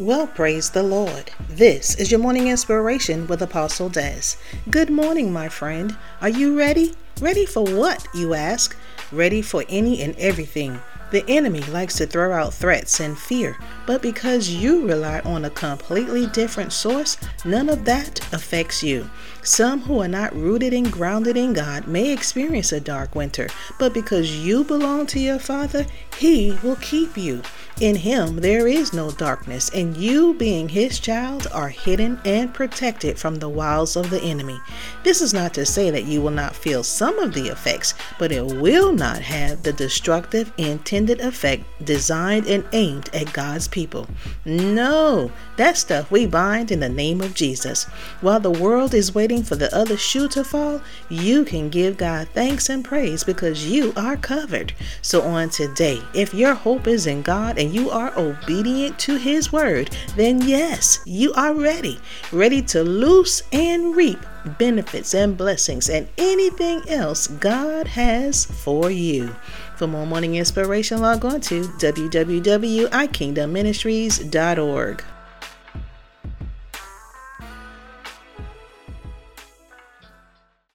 Well, praise the Lord. This is your morning inspiration with Apostle Dez. Good morning, my friend. Are you ready? Ready for what, you ask? Ready for any and everything. The enemy likes to throw out threats and fear, but because you rely on a completely different source, none of that affects you. Some who are not rooted and grounded in God may experience a dark winter, but because you belong to your Father, He will keep you. In him there is no darkness, and you, being his child, are hidden and protected from the wiles of the enemy. This is not to say that you will not feel some of the effects, but it will not have the destructive intended effect designed and aimed at God's people. No, that stuff we bind in the name of Jesus. While the world is waiting for the other shoe to fall, you can give God thanks and praise because you are covered. So on today, if your hope is in God and you are obedient to His word, then yes, you are ready, ready to loose and reap benefits and blessings and anything else God has for you. For more morning inspiration, log on to www.ikingdomministries.org.